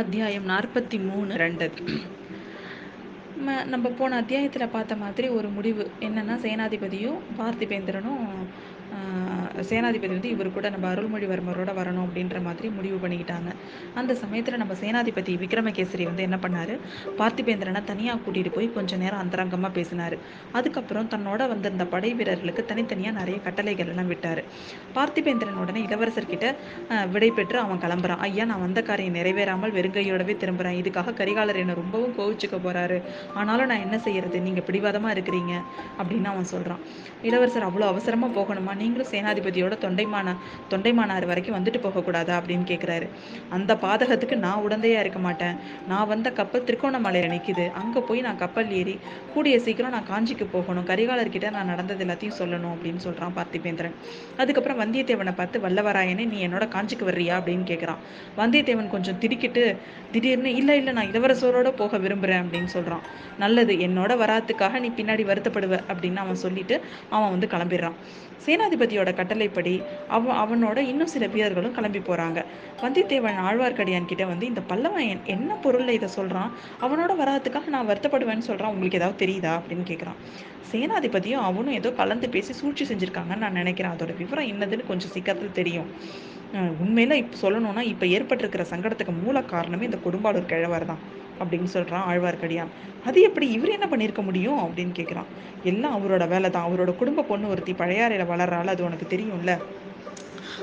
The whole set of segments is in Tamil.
அத்தியாயம் நாற்பத்தி மூணு. ரெண்டு நம்ம போன அத்தியாயத்தில் பார்த்த மாதிரி ஒரு முடிவு. என்னன்னா சேனாதிபதியும் பார்த்திபேந்திரனும் சேனாதிபதி வந்து இவர் கூட நம்ம அருள்மொழிவர்மரோட வரணும் அப்படின்ற மாதிரி முடிவு பண்ணிக்கிட்டாங்க. அந்த சமயத்தில் நம்ம சேனாதிபதி விக்ரமகேசரி வந்து என்ன பண்ணார்? பார்த்திபேந்திரனை தனியாக கூட்டிகிட்டு போய் கொஞ்ச நேரம் அந்தரங்கமாக பேசினார். அதுக்கப்புறம் தன்னோட வந்திருந்த படை வீரர்களுக்கு தனித்தனியாக நிறைய கட்டளைகள் எல்லாம் விட்டார். பார்த்திபேந்திரன் உடனே இளவரசர்கிட்ட விடை பெற்று அவன் கிளம்புறான். ஐயா நான் வந்த காரியம் நிறைவேறாமல் வெறுங்கையோடவே திரும்புகிறேன் இதுக்காக கரிகாலர் என்னை ரொம்பவும் கோவிச்சுக்க போகிறாரு ஆனாலும் நான் என்ன செய்யறது? நீங்கள் பிடிவாதமாக இருக்கிறீங்க. அப்படின்னு அவன் சொல்கிறான் இளவரசர் அவ்வளோ அவசரமாக போகணுமா? நீங்களும் சேனாதிபதி சேனாதிபதியோட தொண்டைமான தொண்டைமானார் வரைக்கும் வந்துட்டு போகக்கூடாதா அப்படின்னு கேட்குறாரு அந்த பாதகத்துக்கு நான் உடந்தையா இருக்க மாட்டேன். நான் வந்த கப்பல் திருக்கோணமலையில நிற்கிது அங்க போய் நான் கப்பல் ஏறி கூடிய சீக்கிரம் நான் காஞ்சிக்கு போகணும். கரிகாலர்கிட்ட நான் நடந்தது எல்லாத்தையும் சொல்லணும் அப்படின்னு சொல்றான் பார்த்திபேந்திரன். அதுக்கப்புறம் வந்தியத்தேவனை பார்த்து வல்லவராயனே நீ என்னோட காஞ்சிக்கு வர்றியா? அப்படின்னு கேட்குறான் வந்தியத்தேவன் கொஞ்சம் திடுக்கிட்டு திடீர்னு இல்லை இல்லை நான் இளவரசரோட போக விரும்புகிறேன் அப்படின்னு சொல்கிறான் நல்லது என்னோட வராத்துக்காக நீ பின்னாடி வருத்தப்படுவ அப்படின்னு அவன் சொல்லிட்டு அவன் வந்து கிளம்பிடுறான். சேனாதிபதியோட கட்டளைப்படி அவ அவனோட இன்னும் சில வீரர்களும் கிளம்பி போகிறாங்க வந்தியத்தேவன் ஆழ்வார்க்கடியான் கிட்ட வந்து இந்த பல்லவன் என்ன பொருளில் இதை சொல்கிறான் அவனோட வராதுக்காக நான் வருத்தப்படுவேன்னு சொல்கிறான் உங்களுக்கு ஏதாவது தெரியுதா? அப்படின்னு கேட்குறான் சேனாதிபதியும் அவனும் ஏதோ கலந்து பேசி சூழ்ச்சி செஞ்சுருக்காங்கன்னு நான் நினைக்கிறேன். அதோட விவரம் என்னதுன்னு கொஞ்சம் சீக்கிரத்தில் தெரியும். உண்மையில இப்போ சொல்லணும்னா இப்போ ஏற்பட்டிருக்கிற சங்கடத்துக்கு மூல காரணமே இந்த கொடும்பாளூர் கிழவர் தான். அப்படின்னு சொல்றான் ஆழ்வார்க்கடியான். அது எப்படி இவர் என்ன பண்ணியிருக்க முடியும் அப்படின்னு கேட்குறான் எல்லாம் அவரோட வேலை தான் அவரோட குடும்ப பொண்ணு ஒருத்தி பழையாறையில் வளர்றாள் அது உனக்கு தெரியும்ல?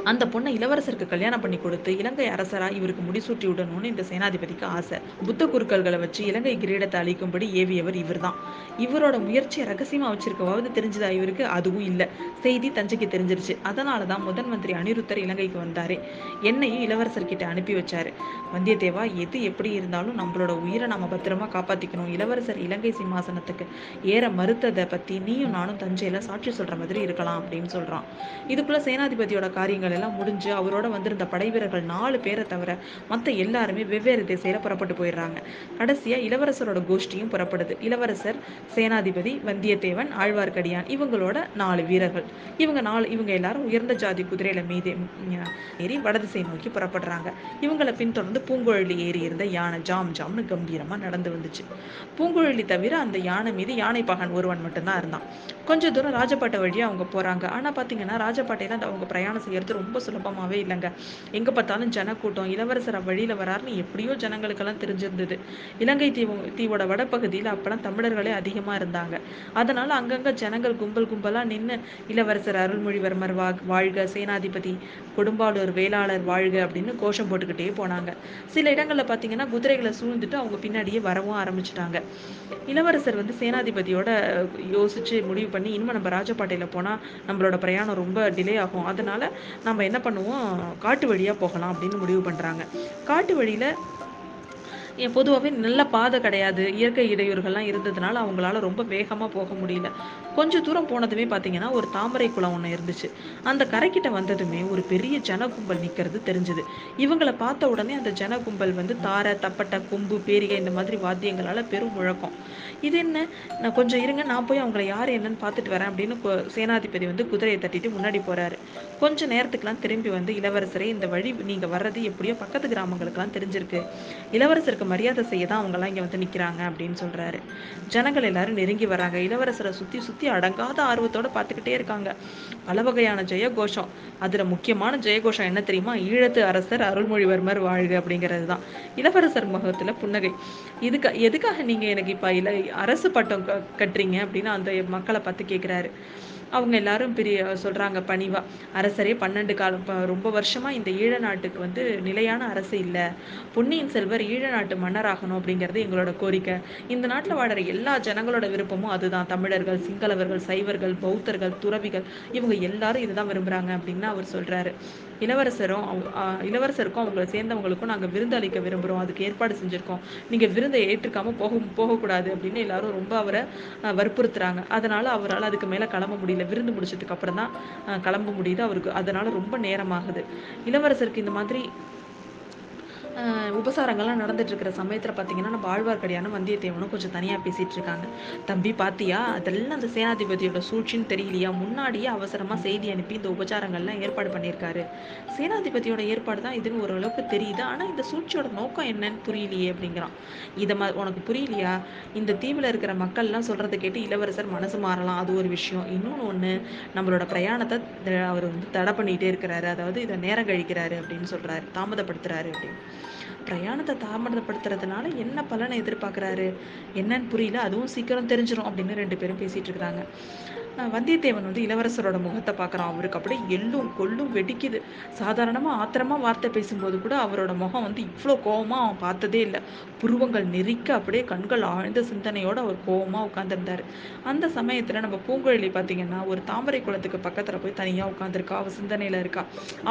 அந்த பொண்ணை இளவரசருக்கு கல்யாணம் பண்ணி கொடுத்து இலங்கை அரசரா இவருக்கு முடிசூட்டி விடணும்னு இந்த சேனாதிபதிக்கு ஆசை. புத்த குருக்கள்களை வச்சு இலங்கை கிரீடத்தை அழிக்கும்படி ஏவியவர் இவர்தான். இவரோட முயற்சியை ரகசியமா வச்சிருக்கவாவது தெரிஞ்சதா இவருக்கு? அதுவும் இல்லை. செய்தி தஞ்சைக்கு தெரிஞ்சிருச்சு. அதனால தான் முதன் மந்திரி அனிருத்தர் இலங்கைக்கு வந்தாரு. என்னையும் இளவரசர்கிட்ட அனுப்பி வச்சாரு. வந்தியத்தேவா எது எப்படி இருந்தாலும் நம்மளோட உயிரை நம்ம பத்திரமா காப்பாத்திக்கணும். இளவரசர் இலங்கை சிம்மாசனத்துக்கு ஏற மறுத்ததை பத்தி நீயும் நானும் தஞ்சையில சாட்சி சொல்ற மாதிரி இருக்கலாம் அப்படின்னு சொல்றான். இதுக்குள்ள சேனாதிபதியோட காரியங்கள் எல்லாம் முடிஞ்சு அவரோட வந்திருந்த படை வீரர்கள் நாலு பேரை தவிர மத்த எல்லாருமே வெவ்வேறு திசையில புறப்பட்டு போயிடுறாங்க. கடைசியா இளவரசரோட கோஷ்டியும் புறப்படுது. இளவரசர் சேனாதிபதி வந்தியத்தேவன் ஆழ்வார்க்கடியான் இவங்களோட நாலு வீரர்கள். இவங்க நாலு இவங்க எல்லாரும் உயர்ந்த ஜாதி குதிரையில மீது ஏறி வடதிசை நோக்கி புறப்படுறாங்க. இவங்களை பின்தொடர்ந்து பூங்குழலி ஏறி இருந்த யானை ஜாம் ஜாம்னு கம்பீரமா நடந்து வந்துச்சு. பூங்குழலி தவிர அந்த யானை மீது யானை பகன் ஒருவன் மட்டும்தான் இருந்தான். கொஞ்ச தூரம் ராஜபாட்டை வழியாக அவங்க போகிறாங்க ஆனால் பார்த்தீங்கன்னா ராஜபாட்டையில அவங்க பிரயாணம் செய்கிறது ரொம்ப சுலபமாகவே இல்லைங்க. எங்கே பார்த்தாலும் ஜனக்கூட்டம் இளவரசர் வழியில் வராருன்னு எப்படியோ ஜனங்களுக்கெல்லாம் தெரிஞ்சிருந்தது. இலங்கை தீவு தீவோட வடப்பகுதியில் அப்போலாம் தமிழர்களே அதிகமாக இருந்தாங்க. அதனால் அங்கங்கே ஜனங்கள் கும்பல் கும்பலாக நின்று இளவரசர் அருள்மொழிவர்மர் வா வாழ்க சேனாதிபதி கொடும்பாளூர் வேளாளர் வாழ்க அப்படின்னு கோஷம் போட்டுக்கிட்டே போனாங்க. சில இடங்களில் பார்த்தீங்கன்னா குதிரைகளை சூழ்ந்துட்டு அவங்க பின்னாடியே வரவும் ஆரம்பிச்சிட்டாங்க. இளவரசர் வந்து சேனாதிபதியோட யோசிச்சு முடிவு பண்ணி இனிமேல் நம்ம ராஜபாட்டையில் போனால் நம்மளோட பிரயாணம் ரொம்ப டிலே ஆகும். அதனால நம்ம என்ன பண்ணுவோம்? காட்டு வழியா போகலாம் அப்படின்னு முடிவு பண்றாங்க. காட்டு வழியில பொதுவாகவே நல்ல பாதை கிடையாது. இயற்கை இடையூறுகள்லாம் இருந்ததுனால அவங்களால ரொம்ப வேகமாக போக முடியல. கொஞ்சம் தூரம் போனதுமே பார்த்தீங்கன்னா ஒரு தாமரை குளம் ஒன்று இருந்துச்சு. அந்த கரைக்கிட்ட வந்ததுமே ஒரு பெரிய ஜன கும்பல் நிற்கிறது தெரிஞ்சுது. இவங்களை பார்த்த உடனே அந்த ஜன கும்பல் வந்து தாரை தப்பட்டை கொம்பு பேரிகை இந்த மாதிரி வாத்தியங்களால் பெரும் முழக்கம். இது என்ன? நான் கொஞ்சம் இருங்க நான் போய் அவங்கள யார் என்னன்னு பார்த்துட்டு வரேன் அப்படின்னு சேனாதிபதி வந்து குதிரையை தட்டிட்டு முன்னாடி போகிறாரு கொஞ்ச நேரத்துக்குலாம் திரும்பி வந்து இளவரசரே இந்த வழி நீங்கள் வர்றது எப்படியோ பக்கத்து கிராமங்களுக்கெல்லாம் தெரிஞ்சிருக்கு. இளவரசருக்கு மரியாதை செய்ய தான் அவங்கெல்லாம் இங்கே வந்து நிற்கிறாங்க அப்படின்னு சொல்கிறாரு ஜனங்கள் எல்லாரும் நெருங்கி வராங்க. இளவரசரை சுற்றி சுற்றி அடங்காத ஆர்வத்தோட பார்த்துக்கிட்டே இருக்காங்க. பல வகையான ஜெயகோஷம். அதில் முக்கியமான ஜெயகோஷம் என்ன தெரியுமா? ஈழத்து அரசர் அருள்மொழிவர்மர் வாழ்க அப்படிங்கிறது தான். இளவரசர் முகத்தில் புன்னகை. இதுக்கு எதுக்காக நீங்கள் எனக்கு இப்போ இல அரசு பட்டம் க- கட்டுறீங்க அப்படின்னு அந்த மக்களை பார்த்து கேட்குறாரு அவங்க எல்லாரும் பெரிய சொல்றாங்க பணிவா. அரசரே பன்னெண்டு காலம் ரொம்ப வருஷமா இந்த ஈழ நாட்டுக்கு வந்து நிலையான அரசு இல்லை. பொன்னியின் செல்வர் ஈழ நாட்டு மன்னராகணும் அப்படிங்கிறது எங்களோட கோரிக்கை. இந்த நாட்டில் வாழற எல்லா ஜனங்களோட விருப்பமும் அதுதான். தமிழர்கள் சிங்களவர்கள் சைவர்கள் பௌத்தர்கள் துறவிகள் இவங்க எல்லாரும் இதுதான் விரும்புறாங்க அப்படின்னு அவர் சொல்றாரு. இளவரசரும் அவங்க- இளவரசருக்கும் அவங்களை சேர்ந்தவங்களுக்கும் நாங்கள் விருந்து அளிக்க விரும்புகிறோம் அதுக்கு ஏற்பாடு செஞ்சுருக்கோம். நீங்கள் விருந்தை ஏற்றுக்காமல் போக போகக்கூடாது அப்படின்னு எல்லாரும் ரொம்ப அவரை வற்புறுத்துறாங்க. அதனால் அவரால் அதுக்கு மேலே கிளம்ப முடியல. விருந்து முடிச்சதுக்கு அப்புறம் தான் கிளம்ப முடியுது. அவருக்கு அதனால் ரொம்ப நேரமாகுது. இளவரசருக்கு இந்த மாதிரி உபசாரங்கள்லாம் நடந்துட்டு இருக்கிற சமயத்தில் பார்த்தீங்கன்னா நம்ம ஆழ்வார்க்கடியானும் வந்தியத்தேவனும் கொஞ்சம் தனியாக பேசிட்டு இருக்காங்க தம்பி பாத்தியா? அதெல்லாம் அந்த சேனாதிபதியோட சூழ்ச்சின்னு தெரியலையா? முன்னாடியே அவசரமாக செய்தி அனுப்பி இந்த உபச்சாரங்கள்லாம் ஏற்பாடு பண்ணியிருக்காரு. சேனாதிபதியோட ஏற்பாடு தான் இதுன்னு ஓரளவுக்கு தெரியுது. ஆனால் இந்த சூழ்ச்சியோட நோக்கம் என்னன்னு புரியலையே அப்படிங்கிறான். இதை ம உனக்கு புரியலையா? இந்த தீவில் இருக்கிற மக்கள்லாம் சொல்கிறத கேட்டு இளவரசர் மனசு மாறலாம். அது ஒரு விஷயம். இன்னொன்று ஒன்று நம்மளோட பிரயாணத்தை அவர் வந்து தடை பண்ணிகிட்டே இருக்கிறாரு. அதாவது இதை நேரம் கழிக்கிறாரு அப்படின்னு சொல்கிறாரு தாமதப்படுத்துறாரு அப்படின்னு. பிரயாணத்தை தாமதப்படுத்துறதுனால என்ன பலனை எதிர்பார்க்குறாரு? என்னன்னு புரியல. அதுவும் சீக்கிரம் தெரிஞ்சிடும் அப்படின்னு ரெண்டு பேரும் பேசிட்டு இருக்கிறாங்க. வந்தியத்தேவன் வந்து இளவரசரோட முகத்தை பார்க்குறான். அவருக்கு அப்படியே எள்ளும் கொள்ளும் வெடிக்குது. சாதாரணமாக ஆத்திரமா வார்த்தை பேசும்போது கூட அவரோட முகம் வந்து இவ்வளோ கோபமாக அவன் பார்த்ததே இல்லை. புருவங்கள் நெறிக்க அப்படியே கண்கள் ஆழ்ந்த சிந்தனையோடு அவர் கோபமாக உட்காந்துருந்தார் அந்த சமயத்தில் நம்ம பூங்குழலி பார்த்தீங்கன்னா ஒரு தாமரை குளத்துக்கு பக்கத்தில் போய் தனியாக உட்காந்துருக்கா அவள் சிந்தனையில் இருக்கா.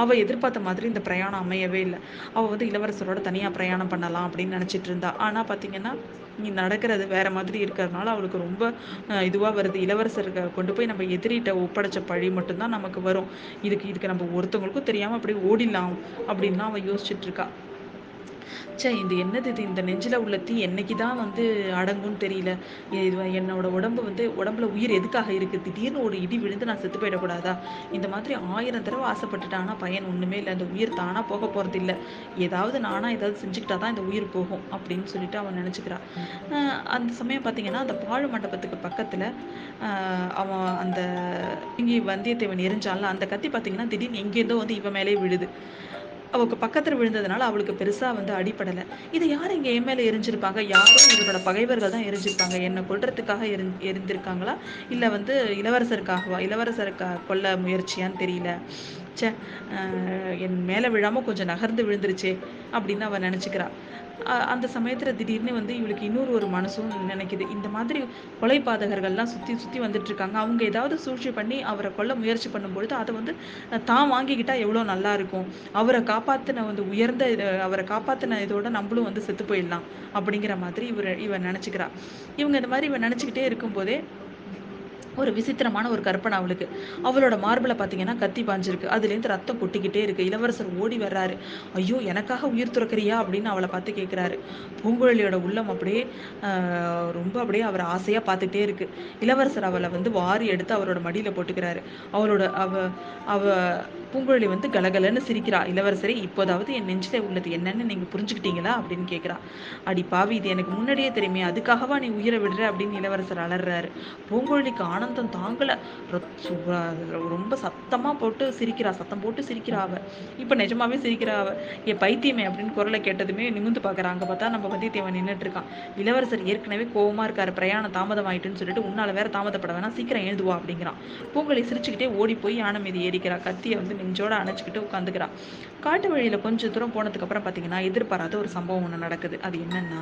அவள் எதிர்பார்த்த மாதிரி இந்த பிரயாணம் அமையவே இல்லை. அவள் வந்து இளவரசரோட தனியாக பிரயாணம் பண்ணலாம் அப்படின்னு நினச்சிட்டு இருந்தா. ஆனால் பார்த்தீங்கன்னா நடக்கிறது வேற மாதிரி இருக்கிறதுனால அவளுக்கு ரொம்ப அஹ், இதுவா வருது. இளவரசருக்கு கொண்டு போய் நம்ம எதிரிட்ட ஒப்படைச்ச பழி மட்டும்தான் நமக்கு வரும். இதுக்கு இதுக்கு நம்ம ஒருத்தவங்களுக்கும் தெரியாம அப்படியே ஓடிடலாம் அப்படின்லாம் அவள் யோசிச்சுட்டு இருக்கா. ச்சே இது என்னது இது? இந்த நெஞ்சில் உள்ள தீ என்னைக்கு தான் வந்து அடங்கும்னு தெரியல. இது என்னோட உடம்பு வந்து உடம்புல உயிர் எதுக்காக இருக்கு? திடீர்னு ஒரு இடி விழுந்து நான் செத்து போயிடக்கூடாதா? இந்த மாதிரி ஆயிரம் தடவை ஆசைப்பட்டுட்டானா. பயன் ஒண்ணுமே இல்லை. அந்த உயிர் தானா போக போறது ஏதாவது நானா ஏதாவது செஞ்சுக்கிட்டா தான் இந்த உயிர் போகும் அப்படின்னு சொல்லிட்டு அவன் நினச்சிக்கிறான் அந்த சமயம் பார்த்தீங்கன்னா அந்த பாழு மண்டபத்துக்கு பக்கத்துல ஆஹ் அவன் அந்த இங்கே வந்தியத்தேவன் எரிஞ்சான்ல அந்த கத்தி பார்த்தீங்கன்னா திடீர்னு எங்கேருந்தோ வந்து இவன் மேலே விழுது. அவளுக்கு பக்கத்தில் விழுந்ததுனால அவளுக்கு பெருசாக வந்து அடிப்படலை இதை யார் இங்கே என் மேலே எரிஞ்சிருப்பாங்க? யாரும் இவரோட பகைவர்கள் தான் எரிஞ்சிருப்பாங்க. என்னை கொள்றதுக்காக எரி எரிந்திருக்காங்களா? இல்லை வந்து இளவரசருக்காகவா? இளவரசருக்கா கொல்ல முயற்சியான்னு தெரியல. ச்சே என் மேலே விழாமல் கொஞ்சம் நகர்ந்து விழுந்துருச்சே அப்படின்னு அவள் நினச்சிக்கிறாள் அந்த சமயத்தில் திடீர்னு வந்து இவளுக்கு இன்னொரு ஒரு மனசும் நினைக்குது. இந்த மாதிரி கொலை பாதகர்கள்லாம் சுற்றி சுற்றி வந்துட்டு இருக்காங்க அவங்க ஏதாவது சூழ்ச்சி பண்ணி அவரை கொல்ல முயற்சி பண்ணும்பொழுது அதை வந்து தான் வாங்கிக்கிட்டா எவ்வளோ நல்லா இருக்கும் அவரை காப்பாற்றின வந்து உயர்ந்த அவரை காப்பாற்றின இதோட நம்மளும் வந்து செத்து போயிடலாம் அப்படிங்கிற மாதிரி இவர் இவன் நினச்சிக்கிறா. இவங்க இந்த மாதிரி இவன் நினச்சிக்கிட்டே இருக்கும்போதே ஒரு விசித்திரமான ஒரு கற்பனை அவளுக்கு. அவளோட மார்பில் பார்த்தீங்கன்னா கத்தி பாஞ்சிருக்கு. அதுலேருந்து ரத்தம் கொட்டிக்கிட்டே இருக்கு. இளவரசர் ஓடி வர்றாரு. ஐயோ எனக்காக உயிர் துறக்கறியா அப்படின்னு அவளை பார்த்து கேட்குறாரு பூங்குழலியோட உள்ளம் அப்படியே ரொம்ப அப்படியே அவர் ஆசையாக பார்த்துட்டே இருக்கு. இளவரசர் அவளை வந்து வாரி எடுத்து அவரோட மடியில் போட்டுக்கிறாரு. அவளோட அவ அவ பூங்குழலி வந்து கலகலன்னு சிரிக்கிறா. இளவரசரே இப்போதாவது என் நெஞ்சில உள்ளது என்னன்னு நீங்கள் புரிஞ்சுக்கிட்டீங்களா அப்படின்னு கேட்குறா அடி பாவி இது எனக்கு முன்னாடியே தெரியுமே. அதுக்காகவா நீ உயிரை விடுற அப்படின்னு இளவரசர் அலறாரு. பூங்குழலிக்கு ஆனந்தம் தாங்கலை. ரொம்ப சத்தமாக போட்டு சிரிக்கிறா. சத்தம் போட்டு சிரிக்கிறா அவ. இப்போ நிஜமாவே சிரிக்கிறா அவ. ஏ பைத்தியமே அப்படின்னு குரலை கேட்டதுமே நிமிந்து பார்க்குறா அங்கே பார்த்தா நம்ம வந்தியத்தேவன் நின்றுட்டு இருக்கான். இளவரசர் ஏற்கனவே கோவமாக இருக்கார். பிரயாணம் தாமதம் ஆயிட்டுன்னு சொல்லிட்டு உன்னால வேற தாமதப்பட வேணாம். சீக்கிரம் எழுதுவா அப்படிங்கிறான். பூங்குழலி சிரிச்சுக்கிட்டே ஓடி போய் யானை மீது ஏறிக்கிறா. கத்தியை வந்து நெஞ்சோட அணைச்சிக்கிட்டு உட்காந்துக்கிறான் காட்டு வழியில் கொஞ்சம் தூரம் போனதுக்கப்புறம் பார்த்தீங்கன்னா எதிர்பாராத ஒரு சம்பவம் ஒன்று நடக்குது. அது என்னன்னா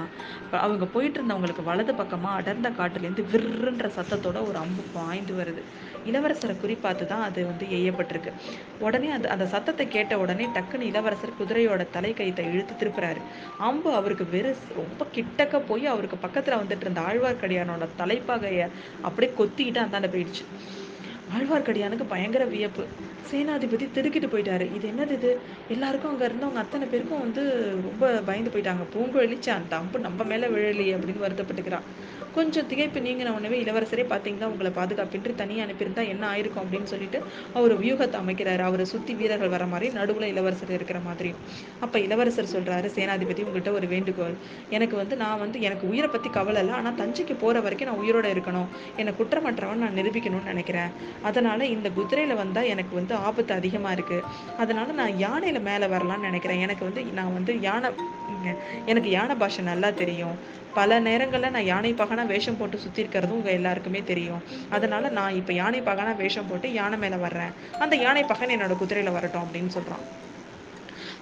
அவங்க போயிட்டு இருந்தவங்களுக்கு வலது பக்கமாக அடர்ந்த காட்டுலேருந்து விற்றுன்ற சத்தத்தோட ஒரு அம்பு பாய்ந்து வருது. இளவரசரை குறிப்பாத்து தான் அது வந்து எய்யப்பட்டிருக்கு. உடனே அந்த அந்த சத்தத்தை கேட்ட உடனே டக்குன்னு இளவரசர் குதிரையோட தலை கைத்தை இழுத்து திருப்புறாரு. அம்பு அவருக்கு வெறும் ரொம்ப கிட்டக்க போய் அவருக்கு பக்கத்துல வந்துட்டு இருந்த ஆழ்வார்க்கடியானோட தலைப்பாகையை அப்படியே கொத்திக்கிட்டு அந்தாண்ட போயிடுச்சு. ஆழ்வார்க்கடியானுக்கு பயங்கர வியப்பு. சேனாதிபதி திருக்கிட்டு போயிட்டாரு. இது என்னது இது? எல்லாருக்கும் அங்க இருந்தவங்க அத்தனை பேருக்கும் வந்து ரொம்ப பயந்து போயிட்டாங்க. பூங்குழலிச்சு அந்த அம்பு நம்ம மேல விழலையே அப்படின்னு வருத்தப்பட்டுக்கிறான். கொஞ்சம் திகைப்பு நீங்கின உடனே இளவரசரே பார்த்தீங்கன்னா உங்களை பாதுகாப்பின்றி தனியாக அனுப்பியிருந்தா என்ன ஆயிருக்கும் அப்படின்னு சொல்லிட்டு அவர் வியூகத்தை அமைக்கிறாரு. அவரை சுத்தி வீரர்கள் வர மாதிரி நடுவில் இளவரசர் இருக்கிற மாதிரி. அப்ப இளவரசர் சொல்றாரு சேனாதிபதி உங்கள்கிட்ட ஒரு வேண்டுகோள். எனக்கு வந்து நான் வந்து எனக்கு உயிரை பத்தி கவலை இல்லை. ஆனா தஞ்சைக்கு போற வரைக்கும் நான் உயிரோட இருக்கணும். என்னை குற்றமற்றவன் நான் நிரூபிக்கணும்னு நினைக்கிறேன். அதனால இந்த குதிரையில வந்தா எனக்கு வந்து ஆபத்து அதிகமா இருக்கு. அதனால நான் யானையில மேல வரலாம்னு நினைக்கிறேன். எனக்கு வந்து நான் வந்து யானை எனக்கு யானை பாஷை நல்லா தெரியும். பல நேரங்கள்ல நான் யானை பகனா வேஷம் போட்டு சுத்தி இருக்கிறதும் உங்க எல்லாருக்குமே தெரியும். அதனால நான் இப்ப யானை பகனா வேஷம் போட்டு யானை மேல வர்றேன். அந்த யானை பகன் என்னோட குதிரையில வரட்டும் அப்படின்னு சொல்றான்.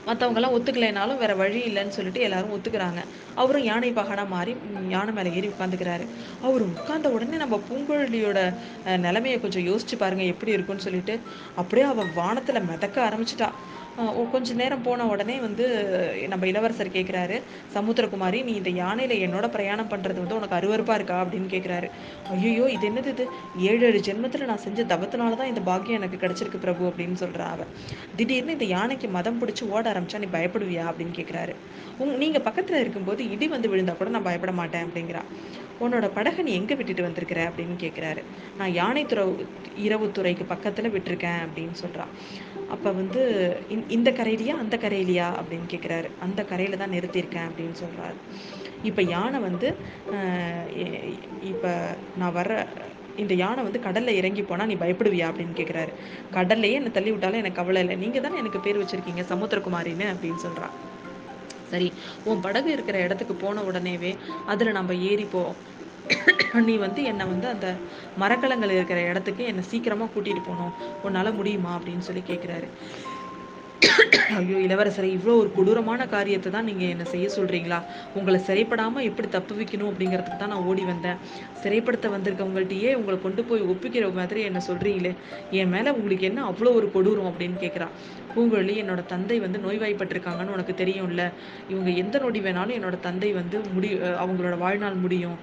மத்தவங்க எல்லாம் ஒத்துக்கலைனாலும் வேற வழி இல்லைன்னு சொல்லிட்டு எல்லாரும் ஒத்துக்கிறாங்க. அவரும் யானை பகனா மாறி யானை மேல ஏறி உட்காந்துக்கிறாரு. அவர் உட்கார்ந்த உடனே நம்ம பூங்குழலியோட நிலைமையை நிலைமைய கொஞ்சம் யோசிச்சு பாருங்க எப்படி இருக்கும்னு சொல்லிட்டு அப்படியே அவள் வானத்துல மிதக்க ஆரம்பிச்சிட்டா. கொஞ்ச நேரம் போன உடனே வந்து நம்ம இளவரசர் கேட்குறாரு சமுத்திரகுமாரி நீ இந்த யானையில் என்னோட பிரயாணம் பண்ணுறது வந்து உனக்கு அருவறுப்பாக இருக்கா? அப்படின்னு கேட்குறாரு ஐயோ இது என்னது இது? ஏழு ஏழு ஜென்மத்தில் நான் செஞ்ச தவத்தினால தான் இந்த பாக்கியம் எனக்கு கிடச்சிருக்கு பிரபு அப்படின்னு சொல்கிறா அவ. திடீர்னு இந்த யானைக்கு மதம் பிடிச்சி ஓட ஆரம்பிச்சா நீ பயப்படுவியா? அப்படின்னு கேட்குறாரு உங் நீங்கள் பக்கத்தில் இருக்கும்போது இடி வந்து விழுந்தா கூட நான் பயப்பட மாட்டேன் அப்படிங்கிறா. உன்னோட படகை நீ எங்கே விட்டுட்டு வந்திருக்கிற அப்படின்னு கேட்குறாரு நான் யானை துறை இரவுத்துறைக்கு பக்கத்தில் விட்டிருக்கேன் அப்படின்னு சொல்கிறான் அப்போ வந்து இந்த- இந்த கரையிலையா அந்த கரையிலையா அப்படின்னு கேட்குறாரு அந்த கரையில் தான் நிறுத்தியிருக்கேன் அப்படின்னு சொல்கிறாரு இப்போ யானை வந்து இப்போ நான் வர்ற இந்த யானை வந்து கடலில் இறங்கி போனால் நீ பயப்படுவியா அப்படின்னு கேட்குறாரு கடல்லையே என்னை தள்ளி விட்டாலும் எனக்கு கவலை இல்லை. நீங்கள் தானே எனக்கு பேர் வச்சுருக்கீங்க சமுத்திரகுமாரின்னு அப்படின்னு சொல்கிறான் சரி உன் படகு இருக்கிற இடத்துக்கு போன உடனேவே அதுல நம்ம ஏறிப்போம் நீ வந்து என்னை வந்து அந்த மரக்கலங்கள் இருக்கிற இடத்துக்கு என்னை சீக்கிரமா கூட்டிட்டு போகணும். உன்னால முடியுமா அப்படின்னு சொல்லி கேட்குறாரு ஐயோ இளவரசரை இவ்வளோ ஒரு கொடூரமான காரியத்தை தான் நீங்கள் என்னை செய்ய சொல்கிறீங்களா உங்களை சிறைப்படாமல் எப்படி தப்பு வைக்கணும் அப்படிங்கிறதுக்கு தான் நான் ஓடி வந்தேன். சிறைப்படுத்த வந்திருக்கவங்கள்ட்டையே உங்களை கொண்டு போய் ஒப்பிக்கிற மாதிரி என்ன சொல்கிறீங்களே என் மேலே உங்களுக்கு என்ன அவ்வளோ ஒரு கொடூரம் அப்படின்னு கேட்குறா பூங்குழலி என்னோட தந்தை வந்து நோய்வாய்ப்பட்டிருக்காங்கன்னு உனக்கு தெரியும்ல. இவங்க எந்த நொடி வேணாலும் என்னோட தந்தை வந்து முடி அவங்களோட வாழ்நாள் முடியும்.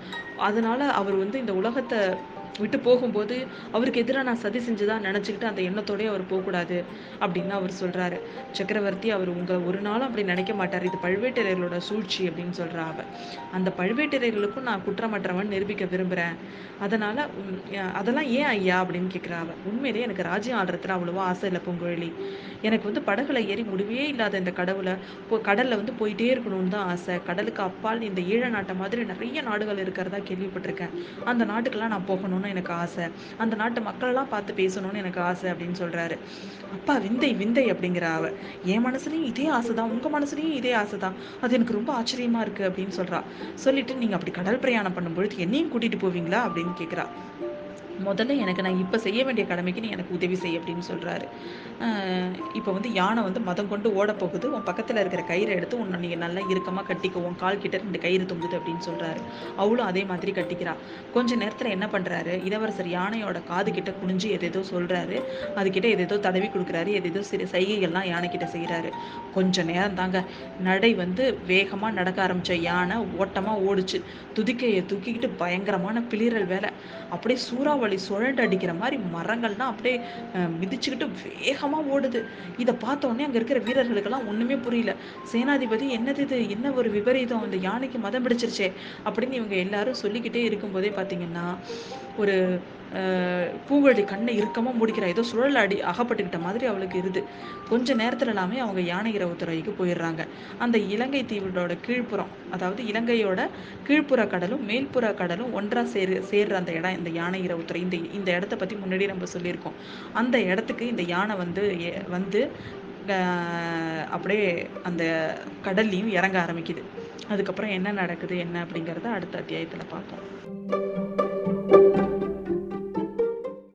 அதனால அவர் வந்து இந்த உலகத்தை விட்டு போகும்போது அவருக்கு எதிராக நான் சதி செஞ்சுதான் நினச்சிக்கிட்டு அந்த எண்ணத்தோடயே அவர் போகக்கூடாது அப்படின்னு அவர் சொல்கிறாரு சக்கரவர்த்தி அவர் உங்களை ஒரு நாளும் அப்படி நினைக்க மாட்டார். இது பழுவேட்டரையர்களோட சூழ்ச்சி அப்படின்னு சொல்கிறா அவ. அந்த பழுவேட்டரையர்களுக்கும் நான் குற்றமற்றவன் நிரூபிக்க விரும்புகிறேன் அதனால் அதெல்லாம் ஏன் ஐயா அப்படின்னு கேட்கிறா அவ. உண்மையிலேயே எனக்கு ராஜ்யம் ஆடுறதுல அவ்வளோவா ஆசை இல்லை பூங்குழலி. எனக்கு வந்து படகுல ஏறி முடிவே இல்லாத இந்த கடவுளை இப்போ கடல்ல வந்து போயிட்டே இருக்கணும்னு தான் ஆசை. கடலுக்கு அப்பால் இந்த ஈழ நாட்டை மாதிரி நிறைய நாடுகள் இருக்கிறதா கேள்விப்பட்டிருக்கேன். அந்த நாட்டுக்கெல்லாம் நான் போகணும்னு எனக்கு ஆசை. அந்த நாட்டு மக்களெல்லாம் பார்த்து பேசணும்னு எனக்கு ஆசை அப்படின்னு சொல்றாரு. அப்பா விந்தை விந்தை அப்படிங்கிற அவ. என் மனசுலையும் இதே ஆசைதான். உங்க மனசுலையும் இதே ஆசைதான். அது எனக்கு ரொம்ப ஆச்சரியமா இருக்கு அப்படின்னு சொல்றா. சொல்லிட்டு நீங்க அப்படி கடல் பிரயாணம் பண்ணும்பொழுது என்னையும் கூட்டிட்டு போவீங்களா? அப்படின்னு கேக்குறா. முதல்ல எனக்கு நான் இப்போ செய்ய வேண்டிய கடமைக்கு நீ எனக்கு உதவி செய் அப்படின்னு சொல்கிறாரு இப்போ வந்து யானை வந்து மதம் கொண்டு ஓட போகுது. உன் பக்கத்தில் இருக்கிற கயிறை எடுத்து உன்னை நீங்கள் நல்லா இறுக்கமாக கட்டிக்கோ. உன் கால் கிட்ட ரெண்டு கயிறு தொங்குது அப்படின்னு சொல்கிறாரு அவளும் அதே மாதிரி கட்டிக்கிறா. கொஞ்ச நேரத்தில் என்ன பண்ணுறாரு இளவரசர் யானையோட காது கிட்ட குனிஞ்சு எதேதோ சொல்கிறாரு அதுக்கிட்ட எதேதோ தடவி கொடுக்குறாரு. எதேதோ சிறு சைகைகள்லாம் யானைக்கிட்ட செய்கிறாரு கொஞ்ச நேரம் தாங்க. நடை வந்து வேகமாக நடக்க ஆரம்பித்த யானை ஓட்டமாக ஓடுச்சு. துதிக்கையை தூக்கிக்கிட்டு பயங்கரமான பிளிரல் வேலை. அப்படியே சூறாவளி சுழண்டு அடிக்கிற மாதிரி மரங்கள்லாம் அப்படியே மிதிச்சுக்கிட்டு வேகமா ஓடுது. இதை பார்த்த உடனே அங்க இருக்கிற வீரர்களுக்கெல்லாம் ஒண்ணுமே புரியல. சேனாதிபதி என்னது இது? என்ன ஒரு விபரீதம்? இந்த யானைக்கு மதம் பிடிச்சிருச்சே? அப்படின்னு இவங்க எல்லாரும் சொல்லிக்கிட்டே இருக்கும்போதே பாத்தீங்கன்னா ஒரு பூங்குழலி கண்ணை இறுக்கமாக முடிக்கிறா ஏதோ சுழல் அடி அகப்பட்டுக்கிட்ட மாதிரி அவளுக்கு இருது கொஞ்ச நேரத்துல எல்லாமே அவங்க யானை இரவுத்துறைக்கு போயிடுறாங்க. அந்த இலங்கை தீவோட கீழ்ப்புறம் அதாவது இலங்கையோட கீழ்ப்புற கடலும் மேல்புற கடலும் ஒன்றா சேரு சேர்ற அந்த இடம் இந்த யானை இரவுத்துறை இந்த இந்த இடத்த பத்தி முன்னாடி நம்ம சொல்லியிருக்கோம். அந்த இடத்துக்கு இந்த யானை வந்து எ- வந்து அப்படியே அந்த கடல்லையும் இறங்க ஆரம்பிக்குது. அதுக்கப்புறம் என்ன நடக்குது என்ன அப்படிங்கிறத அடுத்த அத்தியாயத்தில் பார்ப்போம்.